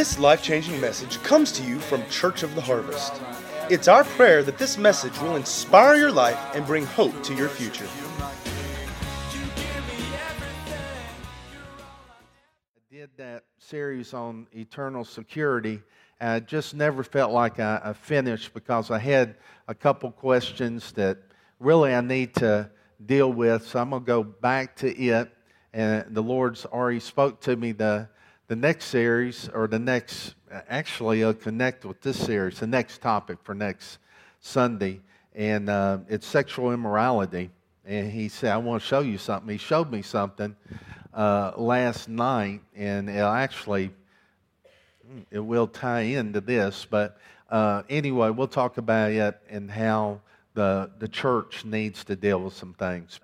This life changing message comes to you from Church of the Harvest. It's our prayer that this message will inspire your life and bring hope to your future. I did that series on eternal security. And I just never felt like I, I finished because I had a couple questions that really I need to deal with. So I'm going to go back to it. And the Lord's already spoke to me the, the next series, or the next, actually, I'll connect with this series, the next topic for next Sunday. And uh, it's sexual immorality. And he said, I want to show you something. He showed me something uh, last night, and it'll actually, it will tie into this. But uh, anyway, we'll talk about it and how the, the church needs to deal with some things.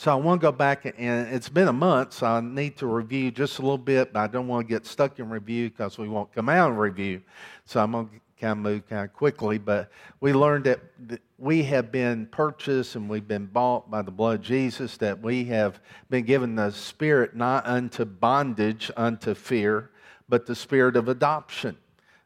So I want to go back, and it's been a month, so I need to review just a little bit, but I don't want to get stuck in review because we won't come out of review. So I'm going to kind of move kind of quickly. But we learned that we have been purchased and we've been bought by the blood of Jesus, that we have been given the spirit not unto bondage, unto fear, but the spirit of adoption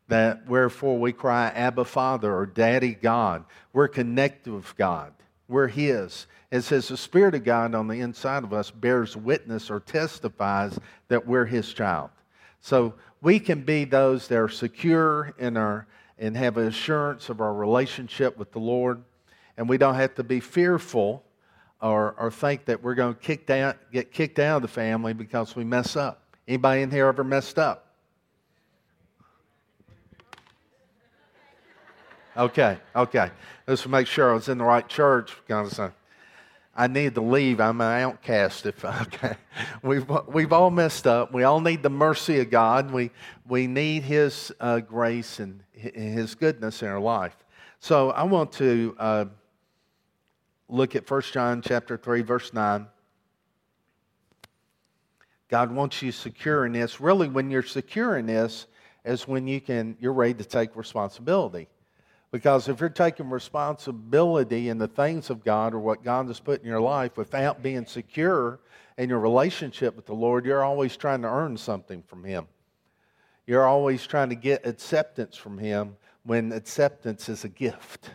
that wherefore we cry, Abba, Father, or Daddy God. We're connected with God. We're His. It says the Spirit of God on the inside of us bears witness or testifies that we're His child. So we can be those that are secure in our and have assurance of our relationship with the Lord, and we don't have to be fearful or, or think that we're going to kick down, get kicked out of the family because we mess up. Anybody in here ever messed up? Okay, okay. Just to make sure I was in the right church because uh, I need to leave. I'm an outcast. If okay, we've we've all messed up. We all need the mercy of God. We we need His uh, grace and His goodness in our life. So I want to uh, look at 1 John chapter three, verse nine. God wants you secure in this. Really, when you're secure in this, is when you can you're ready to take responsibility. Because if you're taking responsibility in the things of God or what God has put in your life without being secure in your relationship with the Lord, you're always trying to earn something from Him. You're always trying to get acceptance from Him when acceptance is a gift.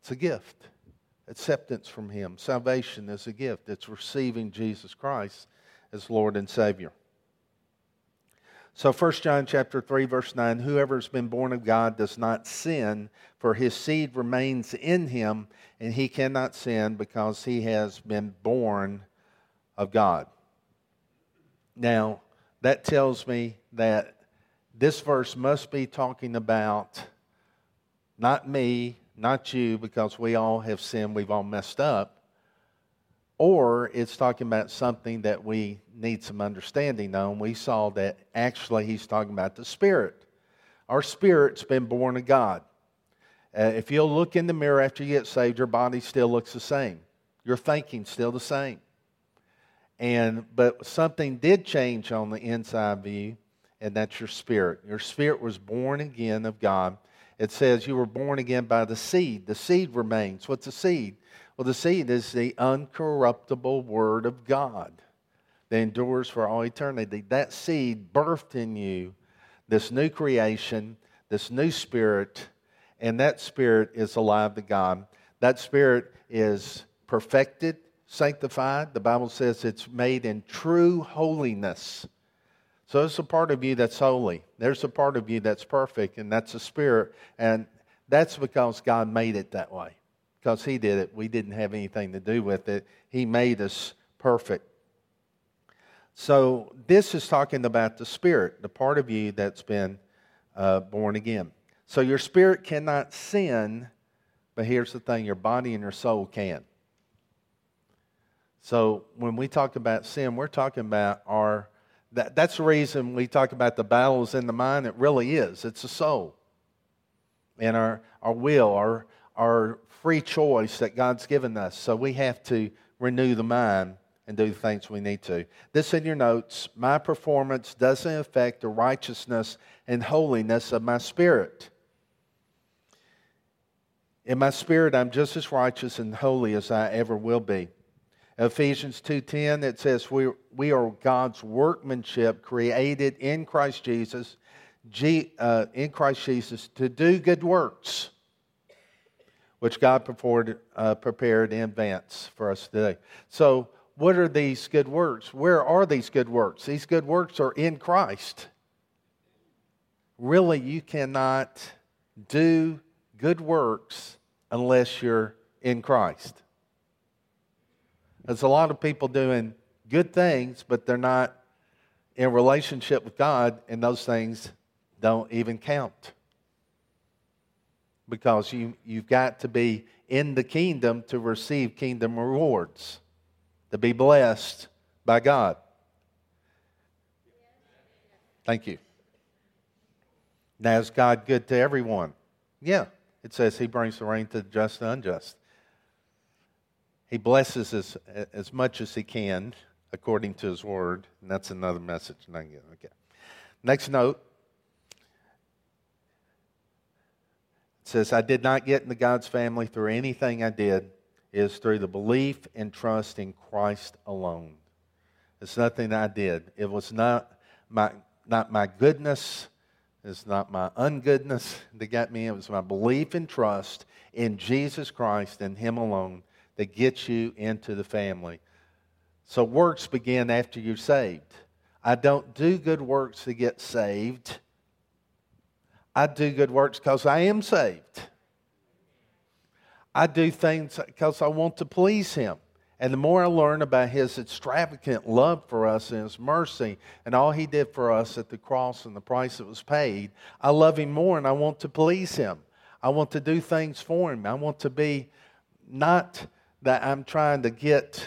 It's a gift. Acceptance from Him. Salvation is a gift. It's receiving Jesus Christ as Lord and Savior. So 1 John chapter 3 verse 9 whoever has been born of God does not sin for his seed remains in him and he cannot sin because he has been born of God. Now, that tells me that this verse must be talking about not me, not you because we all have sinned, we've all messed up or it's talking about something that we need some understanding on. We saw that actually he's talking about the Spirit. Our spirit's been born of God. Uh, if you'll look in the mirror after you get saved, your body still looks the same. Your thinking still the same. And but something did change on the inside of you, and that's your spirit. Your spirit was born again of God. It says you were born again by the seed. The seed remains. What's the seed? Well, the seed is the uncorruptible Word of God that endures for all eternity. That seed birthed in you this new creation, this new spirit, and that spirit is alive to God. That spirit is perfected, sanctified. The Bible says it's made in true holiness. So there's a part of you that's holy. There's a part of you that's perfect, and that's the spirit. And that's because God made it that way because He did it. We didn't have anything to do with it. He made us perfect. So, this is talking about the Spirit, the part of you that's been uh, born again. So, your spirit cannot sin, but here's the thing your body and your soul can. So, when we talk about sin, we're talking about our. That, that's the reason we talk about the battles in the mind. It really is. It's the soul and our, our will, our, our free choice that God's given us. So we have to renew the mind and do the things we need to. This in your notes my performance doesn't affect the righteousness and holiness of my spirit. In my spirit, I'm just as righteous and holy as I ever will be. Ephesians 2:10 it says we, we are God's workmanship created in Christ Jesus G, uh, in Christ Jesus to do good works which God prepared, uh, prepared in advance for us today. So, what are these good works? Where are these good works? These good works are in Christ. Really, you cannot do good works unless you're in Christ. There's a lot of people doing good things, but they're not in relationship with God, and those things don't even count. Because you, you've got to be in the kingdom to receive kingdom rewards, to be blessed by God. Thank you. Now, is God good to everyone? Yeah. It says he brings the rain to the just and unjust. He blesses us as much as he can according to his word. And that's another message. Okay. Next note. It says, I did not get into God's family through anything I did. It is through the belief and trust in Christ alone. It's nothing I did. It was not my, not my goodness. It's not my ungoodness that got me. It was my belief and trust in Jesus Christ and Him alone that gets you into the family. So works begin after you're saved. I don't do good works to get saved. I do good works because I am saved. I do things because I want to please Him. And the more I learn about His extravagant love for us and His mercy and all He did for us at the cross and the price that was paid, I love Him more and I want to please Him. I want to do things for Him. I want to be not that I'm trying to get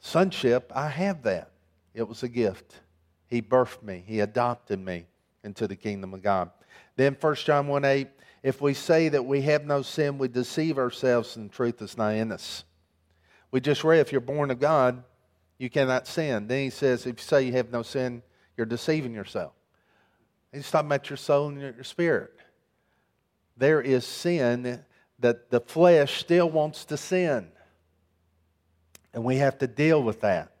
sonship, I have that. It was a gift. He birthed me, He adopted me into the kingdom of God. Then 1 John 1 8, if we say that we have no sin, we deceive ourselves and truth is not in us. We just read if you're born of God, you cannot sin. Then he says, if you say you have no sin, you're deceiving yourself. He's talking about your soul and your spirit. There is sin that the flesh still wants to sin. And we have to deal with that.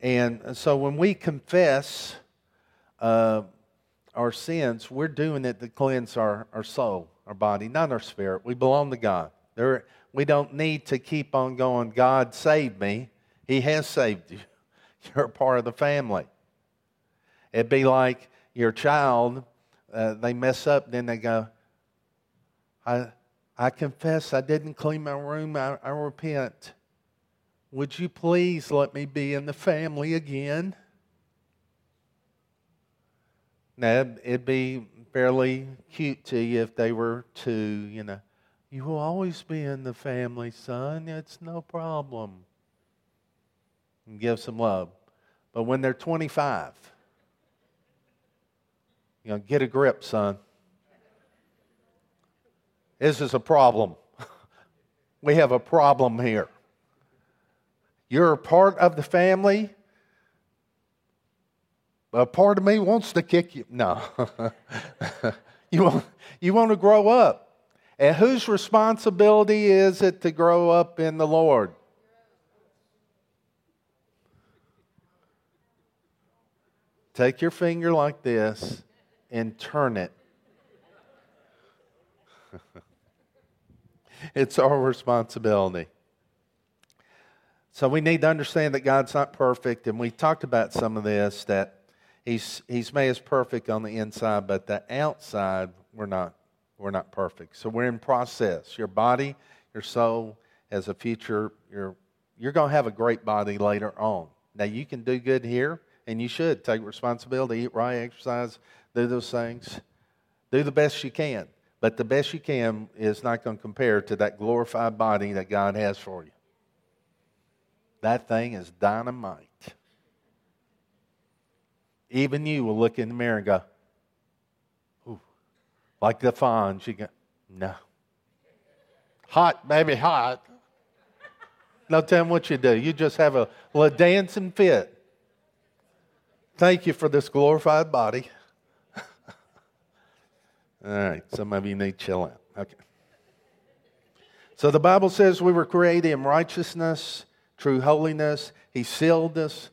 And so when we confess uh, our sins, we're doing it to cleanse our, our soul, our body, not our spirit. We belong to God. There, we don't need to keep on going, God saved me. He has saved you. You're a part of the family. It'd be like your child, uh, they mess up, then they go, I, I confess I didn't clean my room, I, I repent. Would you please let me be in the family again? Now, it'd be fairly cute to you if they were to, you know, you will always be in the family, son. It's no problem. And give some love. But when they're 25, you know, get a grip, son. This is a problem. we have a problem here. You're a part of the family. A part of me wants to kick you. No. you, want, you want to grow up. And whose responsibility is it to grow up in the Lord? Take your finger like this and turn it. it's our responsibility. So we need to understand that God's not perfect, and we talked about some of this that He's He's made us perfect on the inside, but the outside we're not we're not perfect. So we're in process. Your body, your soul has a future. You're you're going to have a great body later on. Now you can do good here, and you should take responsibility, eat right, exercise, do those things, do the best you can. But the best you can is not going to compare to that glorified body that God has for you. That thing is dynamite. Even you will look in the mirror and go, Ooh, like the fawns. You go, no. Hot, baby, hot. No, tell them what you do. You just have a little dancing fit. Thank you for this glorified body. All right, some of you need to chill out. Okay. So the Bible says we were created in righteousness true holiness. He sealed us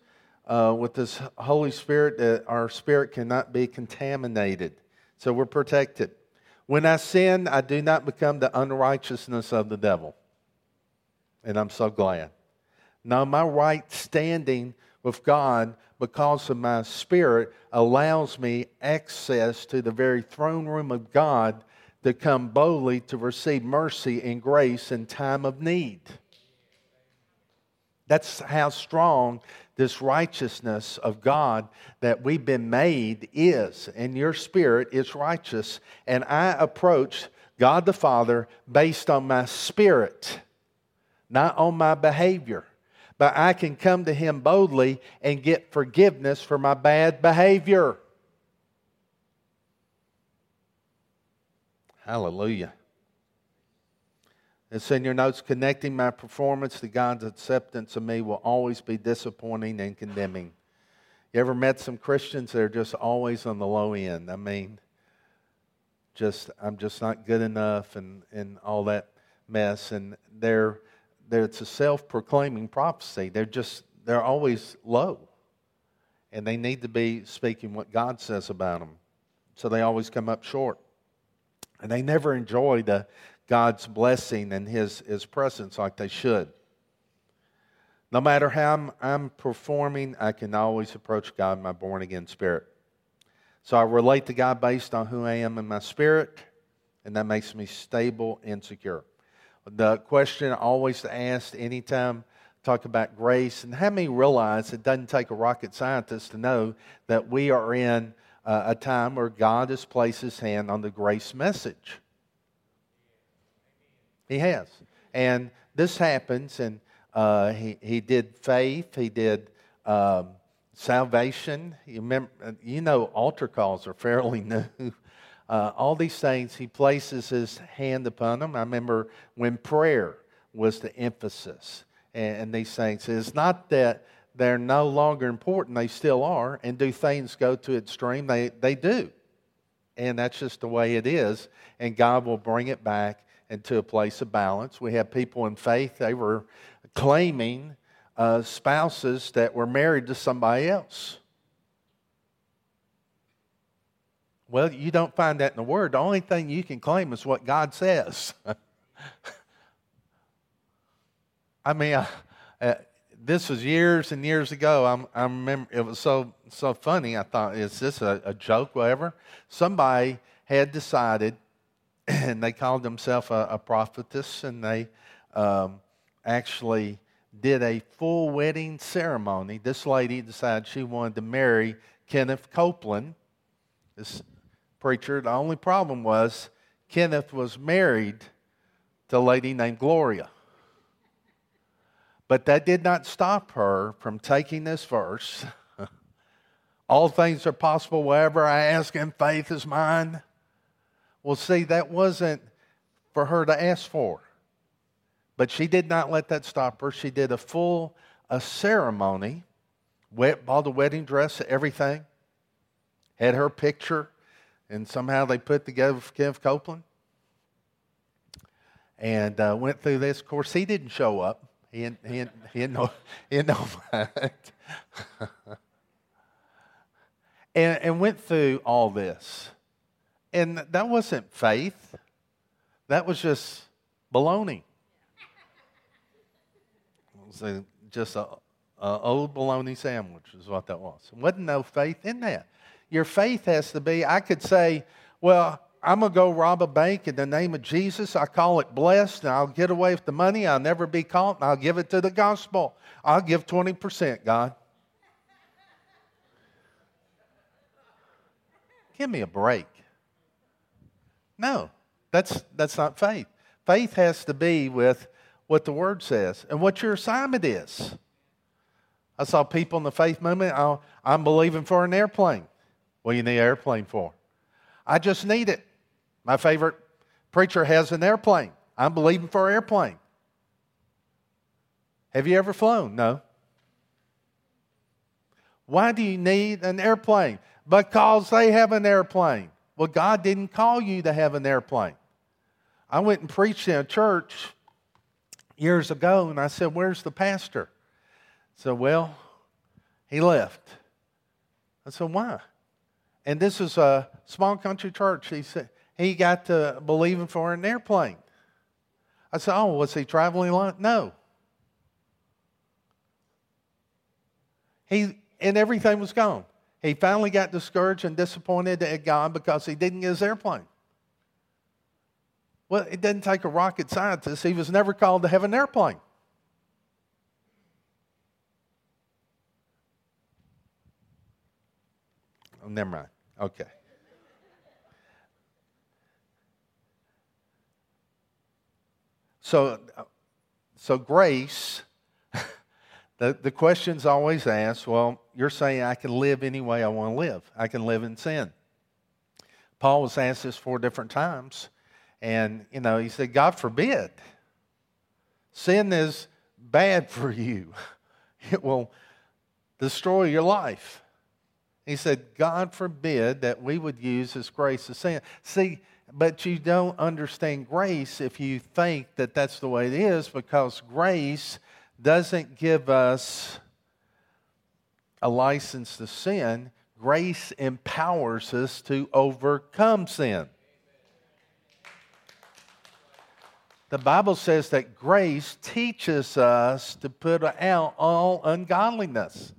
uh, with this Holy Spirit that our spirit cannot be contaminated. So we're protected. When I sin, I do not become the unrighteousness of the devil. And I'm so glad. Now, my right standing with God because of my spirit allows me access to the very throne room of God to come boldly to receive mercy and grace in time of need. That's how strong this righteousness of God that we've been made is. And your spirit is righteous. And I approach God the Father based on my spirit, not on my behavior but I can come to Him boldly and get forgiveness for my bad behavior. Hallelujah. It's in your notes connecting my performance to God's acceptance of me will always be disappointing and condemning. You ever met some Christians that are just always on the low end? I mean, just I'm just not good enough and, and all that mess. And they're it's a self-proclaiming prophecy. They're just they're always low, and they need to be speaking what God says about them. So they always come up short, and they never enjoy the God's blessing and His His presence like they should. No matter how I'm, I'm performing, I can always approach God in my born again spirit. So I relate to God based on who I am in my spirit, and that makes me stable and secure the question always asked anytime talk about grace and how many realize it doesn't take a rocket scientist to know that we are in a time where god has placed his hand on the grace message he has and this happens and uh, he, he did faith he did um, salvation you, remember, you know altar calls are fairly new uh, all these things, he places his hand upon them. I remember when prayer was the emphasis and, and these things. It's not that they're no longer important, they still are. And do things go to extreme? They, they do. And that's just the way it is. And God will bring it back into a place of balance. We have people in faith, they were claiming uh, spouses that were married to somebody else. Well, you don't find that in the Word. The only thing you can claim is what God says. I mean, uh, uh, this was years and years ago. I'm, i remember it was so so funny. I thought, is this a, a joke? Whatever. Somebody had decided, and they called themselves a, a prophetess, and they um, actually did a full wedding ceremony. This lady decided she wanted to marry Kenneth Copeland. This preacher. The only problem was Kenneth was married to a lady named Gloria. But that did not stop her from taking this verse. All things are possible wherever I ask, and faith is mine. Well, see, that wasn't for her to ask for. But she did not let that stop her. She did a full a ceremony, wet, bought the wedding dress, everything, had her picture and somehow they put together Ken Copeland and uh, went through this. Of course, he didn't show up. He didn't, he didn't, he didn't know, he didn't know and, and went through all this. And that wasn't faith. That was just baloney. It was a, just a, a old bologna sandwich is what that was. There wasn't no faith in that your faith has to be. I could say, well, I'm going to go rob a bank in the name of Jesus. I call it blessed, and I'll get away with the money. I'll never be caught, and I'll give it to the gospel. I'll give 20%, God. Give me a break. No, that's, that's not faith. Faith has to be with what the Word says and what your assignment is. I saw people in the faith movement, oh, I'm believing for an airplane. Well, you need an airplane for? I just need it. My favorite preacher has an airplane. I'm believing for an airplane. Have you ever flown? No. Why do you need an airplane? Because they have an airplane. Well, God didn't call you to have an airplane. I went and preached in a church years ago, and I said, Where's the pastor? So, well, he left. I said, why? And this is a small country church. He said he got to believing for an airplane. I said, oh, was he traveling alone? No. He and everything was gone. He finally got discouraged and disappointed at God because he didn't get his airplane. Well, it didn't take a rocket scientist. He was never called to have an airplane. Oh, never mind. Okay. So, uh, so grace, the, the question's always asked well, you're saying I can live any way I want to live, I can live in sin. Paul was asked this four different times, and, you know, he said, God forbid. Sin is bad for you, it will destroy your life. He said, God forbid that we would use His grace to sin. See, but you don't understand grace if you think that that's the way it is because grace doesn't give us a license to sin. Grace empowers us to overcome sin. The Bible says that grace teaches us to put out all ungodliness.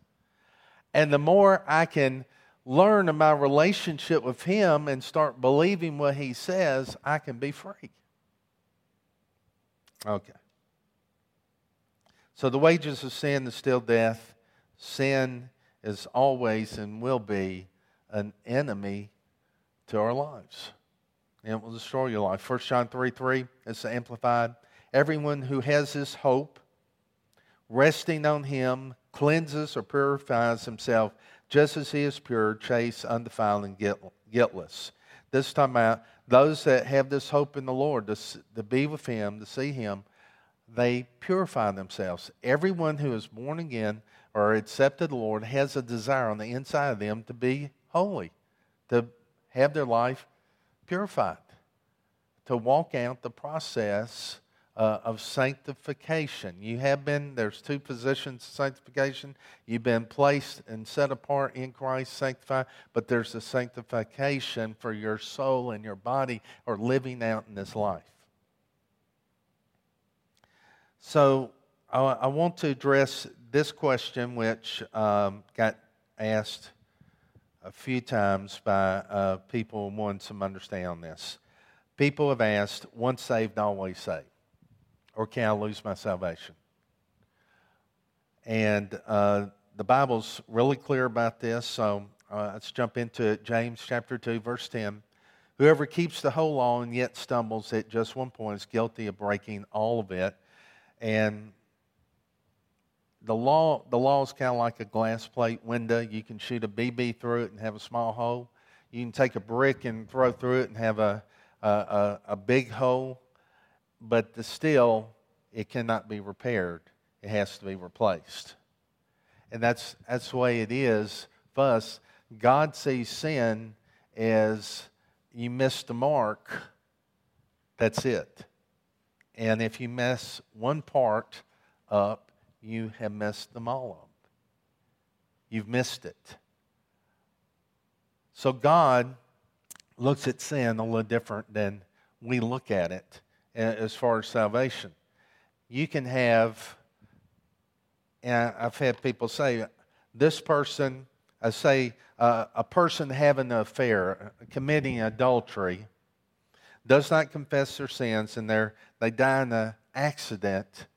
And the more I can learn in my relationship with Him and start believing what He says, I can be free. Okay. So the wages of sin is still death. Sin is always and will be an enemy to our lives. And it will destroy your life. 1 John 3 3, it's amplified. Everyone who has this hope, resting on Him, cleanses or purifies himself just as he is pure, chaste, undefiled, and guiltless. This time out, those that have this hope in the Lord to, to be with him, to see him, they purify themselves. Everyone who is born again or accepted the Lord has a desire on the inside of them to be holy, to have their life purified, to walk out the process uh, of sanctification. You have been, there's two positions of sanctification. You've been placed and set apart in Christ, sanctified, but there's a sanctification for your soul and your body or living out in this life. So I, I want to address this question, which um, got asked a few times by uh, people wanting some understanding on this. People have asked, once saved, always saved or can I lose my salvation? And uh, the Bible's really clear about this, so uh, let's jump into it. James chapter 2, verse 10. Whoever keeps the whole law and yet stumbles at just one point is guilty of breaking all of it. And the law, the law is kind of like a glass plate window. You can shoot a BB through it and have a small hole. You can take a brick and throw through it and have a, a, a, a big hole but the still, it cannot be repaired. It has to be replaced. And that's, that's the way it is for us. God sees sin as you missed the mark, that's it. And if you mess one part up, you have messed them all up. You've missed it. So God looks at sin a little different than we look at it as far as salvation. You can have, and I've had people say, this person, I say, uh, a person having an affair, committing adultery, does not confess their sins and they they die in an accident,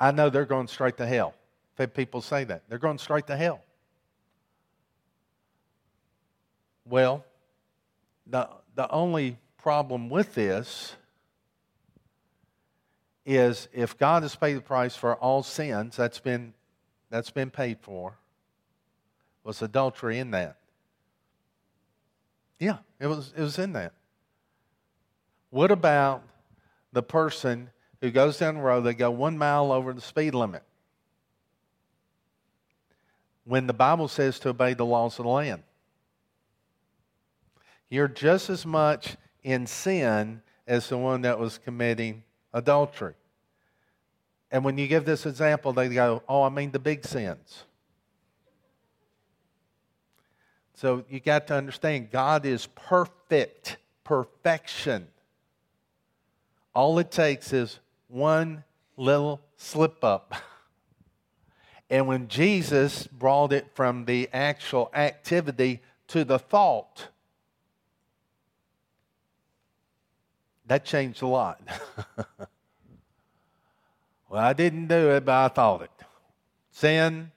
I know they're going straight to hell. I've had people say that. They're going straight to hell. Well, the, the only problem with this is if God has paid the price for all sins, that's been, that's been paid for. Was adultery in that? Yeah, it was, it was in that. What about the person who goes down the road, they go one mile over the speed limit? When the Bible says to obey the laws of the land, you're just as much in sin as the one that was committing adultery. And when you give this example, they go, Oh, I mean the big sins. So you got to understand God is perfect, perfection. All it takes is one little slip up. And when Jesus brought it from the actual activity to the thought, that changed a lot. well, I didn't do it, but I thought it. Sin.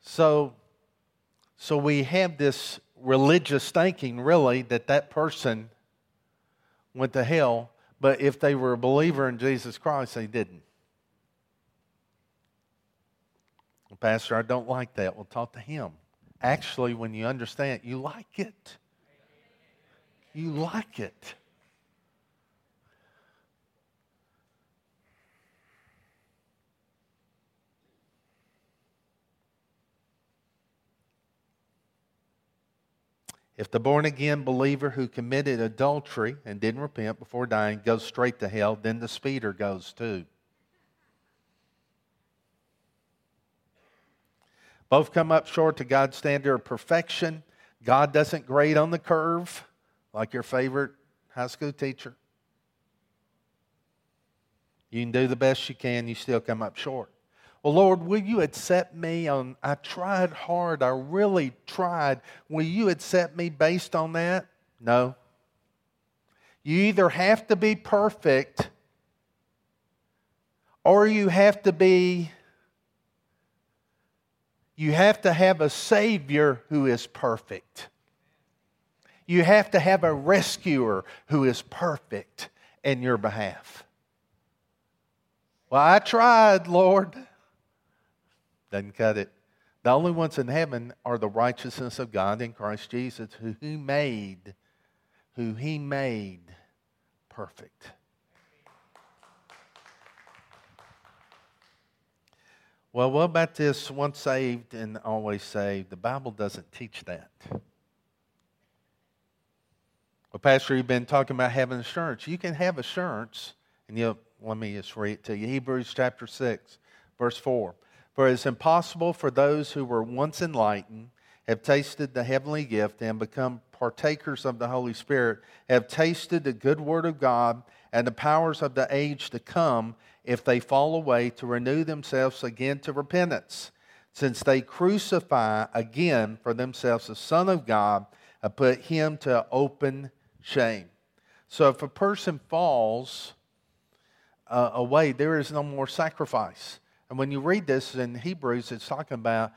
So, so we have this religious thinking, really, that that person went to hell, but if they were a believer in Jesus Christ, they didn't. Pastor, I don't like that. Well, talk to him. Actually, when you understand, you like it. You like it. If the born again believer who committed adultery and didn't repent before dying goes straight to hell, then the speeder goes too. Both come up short to God's standard of perfection. God doesn't grade on the curve like your favorite high school teacher. You can do the best you can, you still come up short. Well, Lord, will you accept me on, I tried hard, I really tried. Will you accept me based on that? No. You either have to be perfect or you have to be, you have to have a Savior who is perfect. You have to have a rescuer who is perfect in your behalf. Well, I tried, Lord. Doesn't cut it. The only ones in heaven are the righteousness of God in Christ Jesus, who He made, who He made perfect. Well, what about this once saved and always saved? The Bible doesn't teach that. Well, Pastor, you've been talking about having assurance. You can have assurance, and you let me just read it to you. Hebrews chapter 6, verse 4. For it is impossible for those who were once enlightened, have tasted the heavenly gift, and become partakers of the Holy Spirit, have tasted the good word of God and the powers of the age to come, if they fall away, to renew themselves again to repentance, since they crucify again for themselves the Son of God and put him to open shame. So if a person falls uh, away, there is no more sacrifice. And when you read this in Hebrews, it's talking about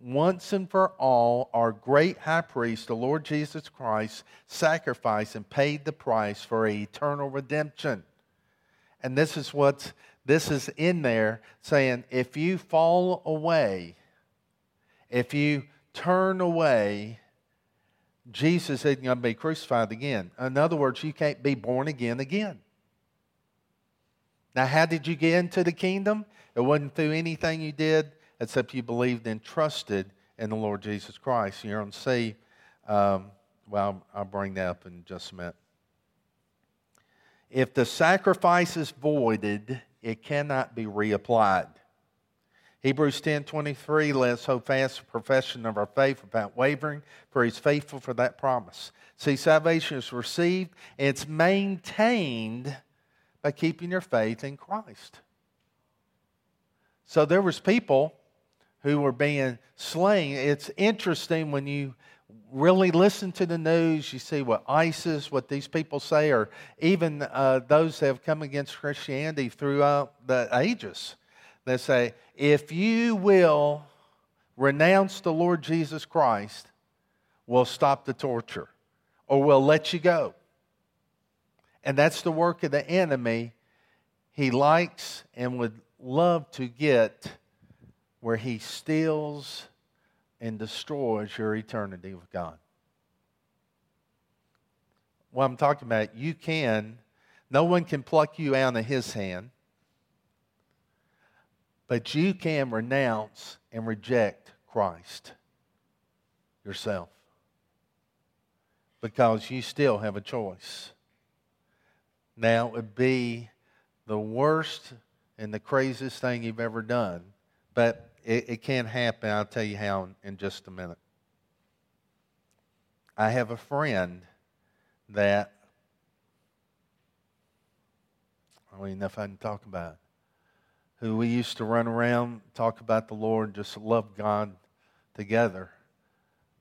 once and for all, our great high priest, the Lord Jesus Christ, sacrificed and paid the price for eternal redemption. And this is what's this is in there saying if you fall away, if you turn away, Jesus isn't going to be crucified again. In other words, you can't be born again again. Now, how did you get into the kingdom? It wasn't through anything you did except you believed and trusted in the Lord Jesus Christ. You're on see. Um, well, I'll bring that up in just a minute. If the sacrifice is voided, it cannot be reapplied. Hebrews 10 23, let us hold fast the profession of our faith without wavering, for he's faithful for that promise. See, salvation is received and it's maintained by keeping your faith in Christ. So there was people who were being slain. It's interesting when you really listen to the news, you see what ISIS, what these people say, or even uh, those that have come against Christianity throughout the ages. They say, if you will renounce the Lord Jesus Christ, we'll stop the torture or we'll let you go. And that's the work of the enemy. He likes and would love to get where he steals and destroys your eternity with God. What I'm talking about, you can, no one can pluck you out of his hand, but you can renounce and reject Christ yourself because you still have a choice. Now, it would be the worst and the craziest thing you've ever done, but it, it can happen. I'll tell you how in, in just a minute. I have a friend that I don't even know if I can talk about it, who we used to run around, talk about the Lord, just love God together.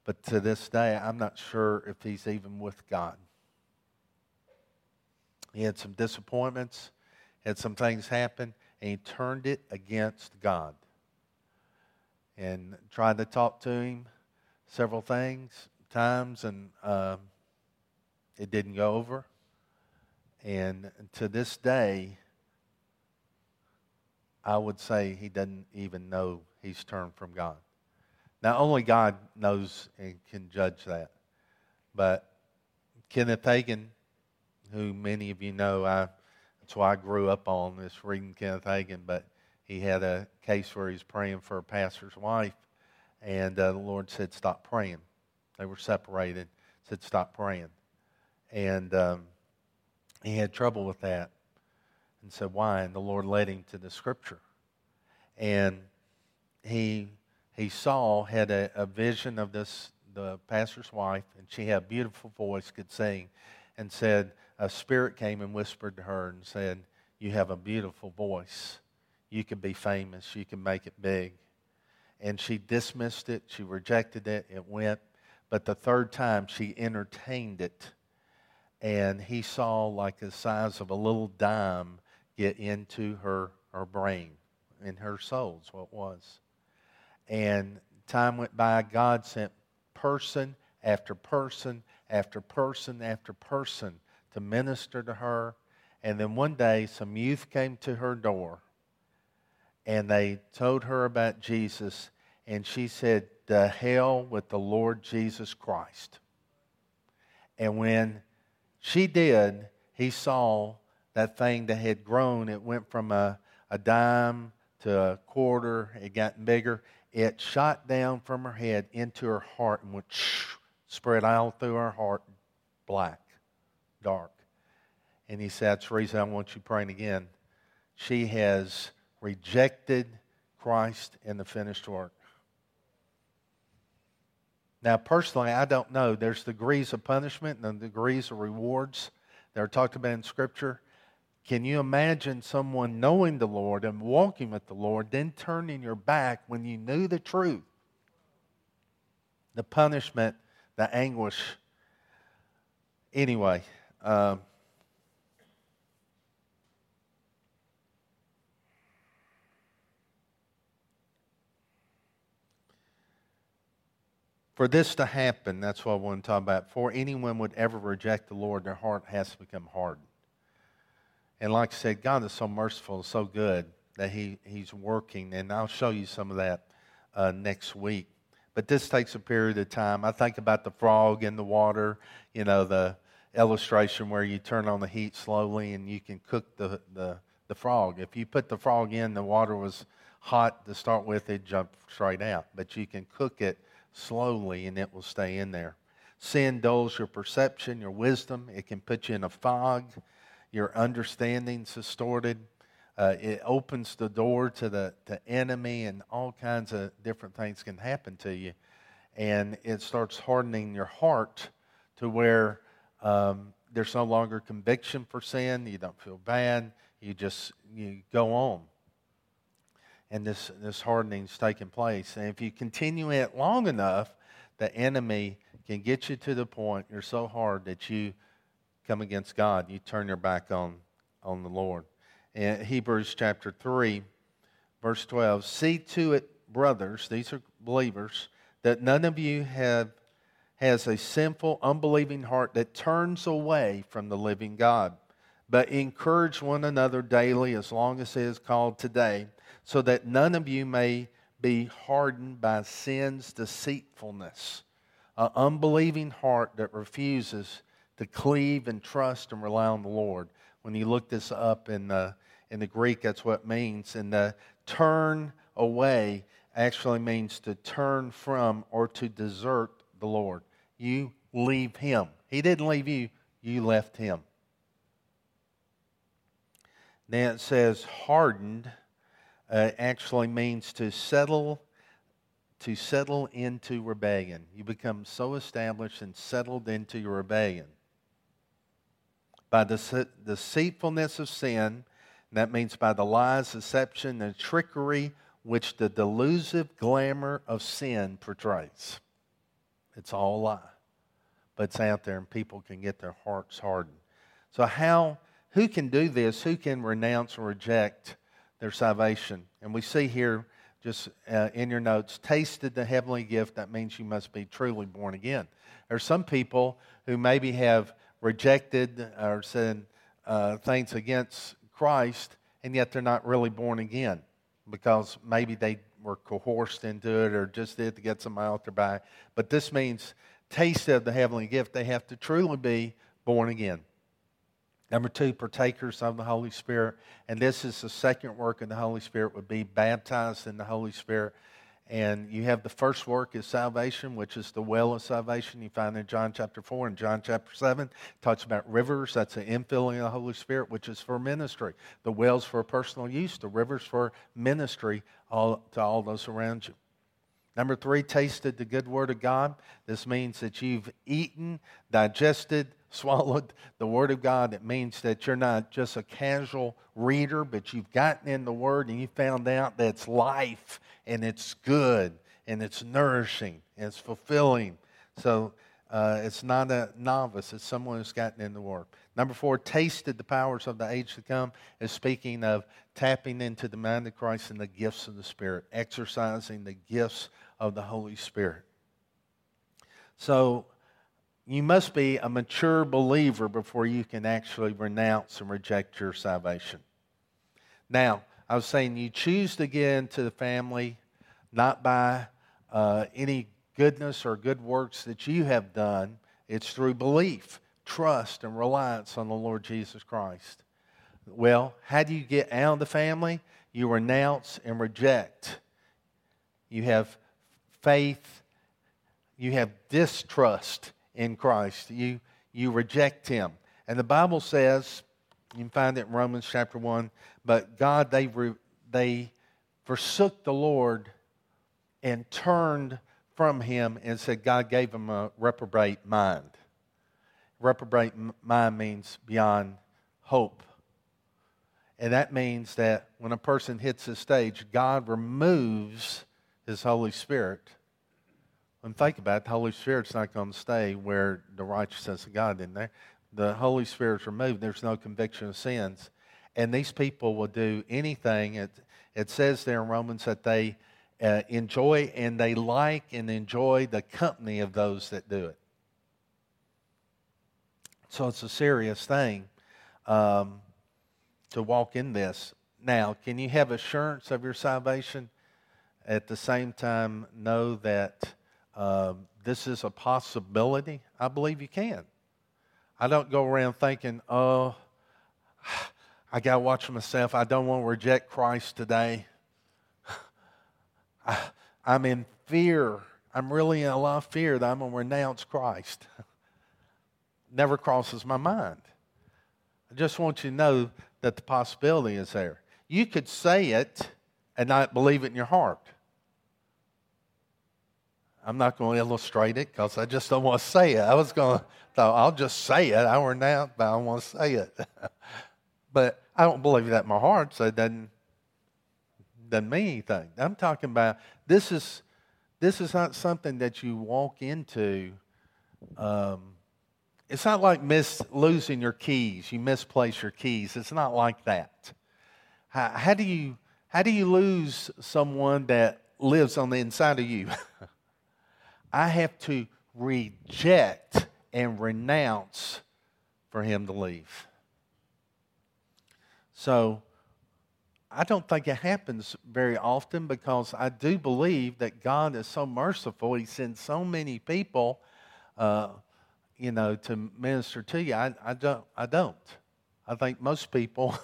But to this day, I'm not sure if he's even with God. He had some disappointments, had some things happen, and he turned it against God. And tried to talk to him several things, times, and um, it didn't go over. And to this day, I would say he doesn't even know he's turned from God. Now, only God knows and can judge that. But Kenneth Hagin, who many of you know, I, that's why I grew up on this reading Kenneth Hagin, but he had a case where he's praying for a pastor's wife, and uh, the Lord said, Stop praying. They were separated, said, Stop praying. And um, he had trouble with that and said, Why? And the Lord led him to the scripture. And he, he saw, had a, a vision of this, the pastor's wife, and she had a beautiful voice, could sing, and said, A spirit came and whispered to her and said, You have a beautiful voice. You can be famous. You can make it big. And she dismissed it. She rejected it. It went. But the third time, she entertained it and he saw like the size of a little dime get into her, her brain, in her soul, is what it was. And time went by, God sent person after person after person after person to minister to her. And then one day, some youth came to her door and they told her about Jesus. And she said, The hell with the Lord Jesus Christ. And when she did, he saw that thing that had grown. It went from a, a dime to a quarter, it got bigger. It shot down from her head into her heart and went spread out through her heart, black, dark. And he said, reason I want you praying again. She has rejected Christ and the finished work. Now, personally, I don't know. There's degrees of punishment and degrees of rewards that are talked about in Scripture. Can you imagine someone knowing the Lord and walking with the Lord, then turning your back when you knew the truth? The punishment, the anguish. Anyway, um, For this to happen, that's what I want to talk about. For anyone would ever reject the Lord, their heart has to become hardened. And like I said, God is so merciful, so good that he, He's working. And I'll show you some of that uh, next week. But this takes a period of time. I think about the frog in the water, you know, the illustration where you turn on the heat slowly and you can cook the, the, the frog. If you put the frog in, the water was hot to start with, it jumped straight out. But you can cook it slowly and it will stay in there. Sin dulls your perception, your wisdom. It can put you in a fog. Your understanding's distorted. Uh, it opens the door to the to enemy, and all kinds of different things can happen to you. And it starts hardening your heart to where um, there's no longer conviction for sin. You don't feel bad. You just you go on and this, this hardening is taking place. And if you continue it long enough, the enemy can get you to the point you're so hard that you come against God. You turn your back on, on the Lord. In Hebrews chapter 3, verse 12, see to it, brothers, these are believers, that none of you have has a sinful, unbelieving heart that turns away from the living God. But encourage one another daily as long as it is called today so that none of you may be hardened by sin's deceitfulness. An unbelieving heart that refuses to cleave and trust and rely on the Lord. When you look this up in the, in the Greek, that's what it means. And the turn away actually means to turn from or to desert the Lord. You leave Him. He didn't leave you, you left Him. Now it says hardened uh, actually means to settle to settle into rebellion. You become so established and settled into your rebellion. By the deceitfulness of sin, that means by the lies, deception, and trickery which the delusive glamour of sin portrays. It's all a lie, but it's out there and people can get their hearts hardened. So, how, who can do this? Who can renounce or reject their salvation? And we see here just uh, in your notes, tasted the heavenly gift, that means you must be truly born again. There are some people who maybe have rejected or said uh, things against Christ, and yet they're not really born again because maybe they were coerced into it or just did to get somebody out there by. But this means taste of the heavenly gift. They have to truly be born again. Number two, partakers of the Holy Spirit. And this is the second work of the Holy Spirit would be baptized in the Holy Spirit. And you have the first work is salvation, which is the well of salvation. You find in John chapter 4 and John chapter 7 talks about rivers. That's the infilling of the Holy Spirit, which is for ministry. The wells for personal use, the rivers for ministry all, to all those around you. Number three, tasted the good word of God. This means that you've eaten, digested, swallowed the Word of God. It means that you're not just a casual reader, but you've gotten in the Word and you found out that it's life and it's good and it's nourishing and it's fulfilling. So uh, it's not a novice, it's someone who's gotten in the Word. Number four, tasted the powers of the age to come is speaking of tapping into the mind of Christ and the gifts of the Spirit, exercising the gifts of the Holy Spirit. So, you must be a mature believer before you can actually renounce and reject your salvation. Now, I was saying you choose to get into the family not by uh, any goodness or good works that you have done, it's through belief, trust, and reliance on the Lord Jesus Christ. Well, how do you get out of the family? You renounce and reject. You have faith, you have distrust in Christ. You, you reject him. And the Bible says, you can find it in Romans chapter 1, but God, they, re, they forsook the Lord and turned from him and said God gave him a reprobate mind. Reprobate mind means beyond hope. And that means that when a person hits the stage, God removes his Holy Spirit and think about it, the Holy Spirit's not going to stay where the righteousness of God in there. The Holy Spirit's removed. There's no conviction of sins. And these people will do anything. It, it says there in Romans that they uh, enjoy and they like and enjoy the company of those that do it. So it's a serious thing um, to walk in this. Now, can you have assurance of your salvation? At the same time, know that um, this is a possibility, I believe you can. I don't go around thinking, oh, I got to watch myself. I don't want to reject Christ today. I, I'm in fear. I'm really in a lot of fear that I'm going to renounce Christ. Never crosses my mind. I just want you to know that the possibility is there. You could say it and not believe it in your heart. I'm not going to illustrate it because I just don't want to say it. I was going to, I'll just say it. I were now, but I don't want to say it. but I don't believe that in my heart, so it doesn't, doesn't mean anything. I'm talking about this is, this is not something that you walk into. Um, it's not like miss losing your keys. You misplace your keys. It's not like that. How, how do you how do you lose someone that lives on the inside of you? I have to reject and renounce for him to leave. So I don't think it happens very often because I do believe that God is so merciful. He sends so many people, uh, you know, to minister to you. I, I, don't. I don't. I think most people,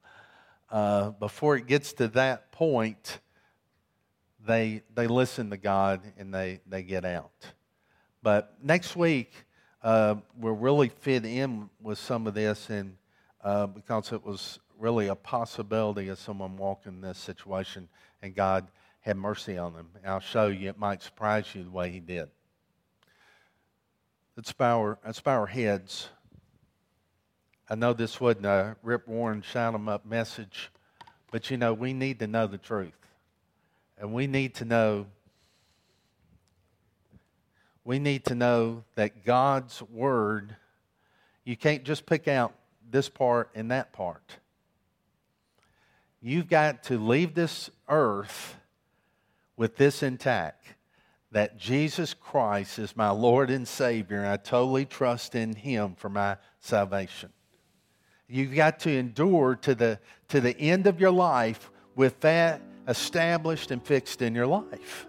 uh, before it gets to that point, they, they listen to God and they, they get out. But next week, uh, we'll really fit in with some of this. And uh, because it was really a possibility of someone walking this situation, and God had mercy on them. And I'll show you, it might surprise you the way He did. Let's bow our, let's bow our heads. I know this wasn't a Rip Warren shout 'em up message, but you know, we need to know the truth. And we need to know we need to know that God's word you can't just pick out this part and that part. You've got to leave this earth with this intact that Jesus Christ is my Lord and Savior, and I totally trust in Him for my salvation. You've got to endure to the, to the end of your life with that established and fixed in your life.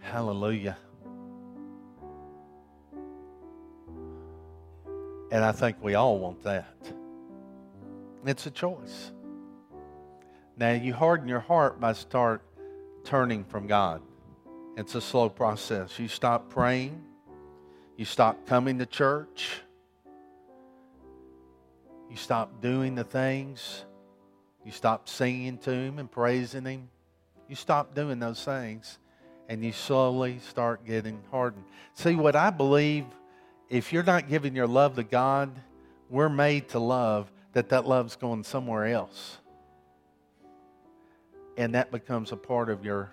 Hallelujah. And I think we all want that. It's a choice. Now, you harden your heart by start turning from God. It's a slow process. You stop praying, you stop coming to church, you stop doing the things, you stop singing to Him and praising Him. You stop doing those things, and you slowly start getting hardened. See, what I believe if you're not giving your love to God, we're made to love, that that love's going somewhere else. And that becomes a part of your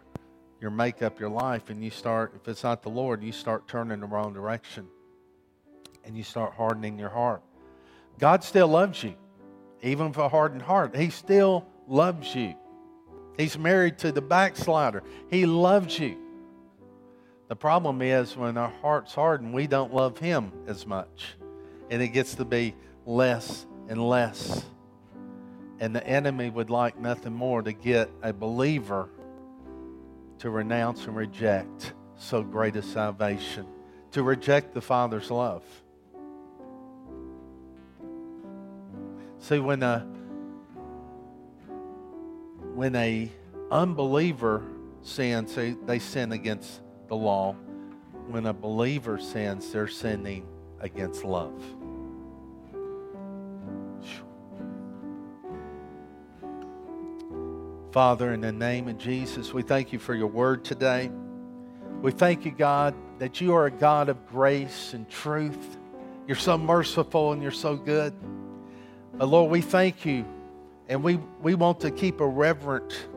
your makeup, your life, and you start, if it's not the Lord, you start turning the wrong direction. And you start hardening your heart. God still loves you, even for a hardened heart. He still loves you. He's married to the backslider. He loves you. The problem is when our heart's hardened, we don't love Him as much. And it gets to be less and less. And the enemy would like nothing more to get a believer to renounce and reject so great a salvation, to reject the Father's love. See, when a when a unbeliever sins, they, they sin against the law. When a believer sins, they're sinning against love. Father, in the name of Jesus, we thank you for your word today. We thank you, God, that you are a God of grace and truth. You're so merciful and you're so good. But Lord, we thank you and we, we want to keep a reverent,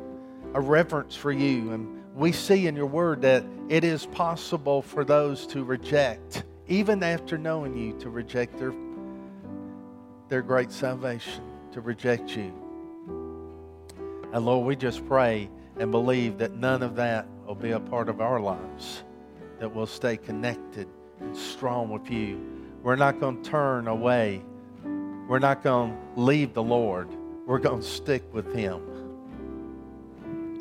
a reverence for you. And we see in your word that it is possible for those to reject, even after knowing you, to reject their, their great salvation, to reject you. And Lord, we just pray and believe that none of that will be a part of our lives, that we'll stay connected and strong with you. We're not going to turn away. We're not going to leave the Lord. We're going to stick with Him.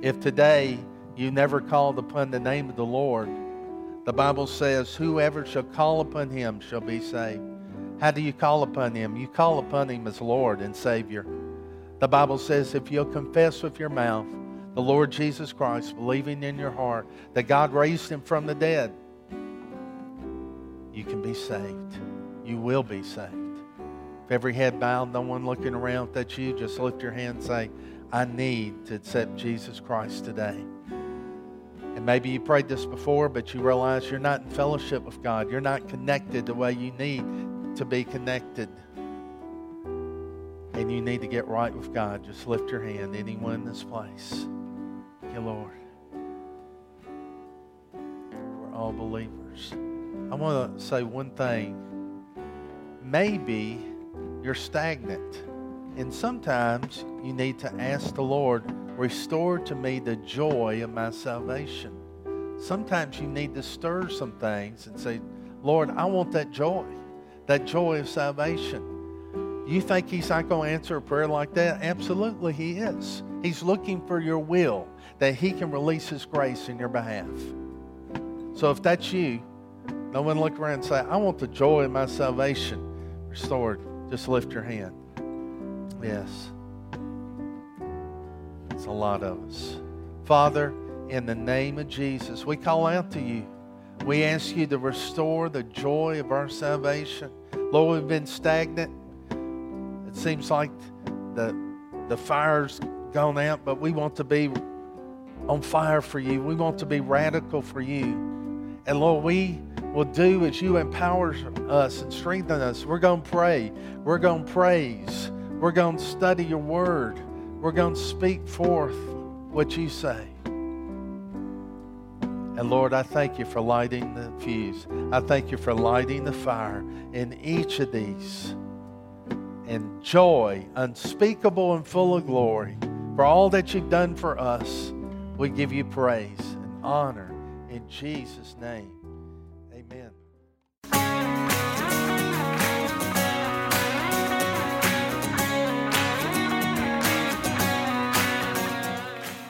If today you never called upon the name of the Lord. The Bible says, Whoever shall call upon him shall be saved. How do you call upon him? You call upon him as Lord and Savior. The Bible says, If you'll confess with your mouth the Lord Jesus Christ, believing in your heart that God raised him from the dead, you can be saved. You will be saved. If every head bowed, no one looking around, that's you, just lift your hand and say, I need to accept Jesus Christ today. And maybe you prayed this before, but you realize you're not in fellowship with God. You're not connected the way you need to be connected. And you need to get right with God. Just lift your hand, anyone in this place. Thank Lord. We're all believers. I want to say one thing. Maybe you're stagnant. And sometimes you need to ask the Lord, Restore to me the joy of my salvation. Sometimes you need to stir some things and say, Lord, I want that joy, that joy of salvation. You think He's not going to answer a prayer like that? Absolutely, He is. He's looking for your will that He can release His grace in your behalf. So if that's you, no one look around and say, I want the joy of my salvation restored. Just lift your hand. Yes It's a lot of us. Father, in the name of Jesus, we call out to you. We ask you to restore the joy of our salvation. Lord, we've been stagnant. It seems like the, the fire's gone out, but we want to be on fire for you. We want to be radical for you. And Lord, we will do as you empower us and strengthen us. We're going to pray. We're going to praise. We're going to study your word. We're going to speak forth what you say. And Lord, I thank you for lighting the fuse. I thank you for lighting the fire in each of these. And joy, unspeakable and full of glory, for all that you've done for us, we give you praise and honor in Jesus' name.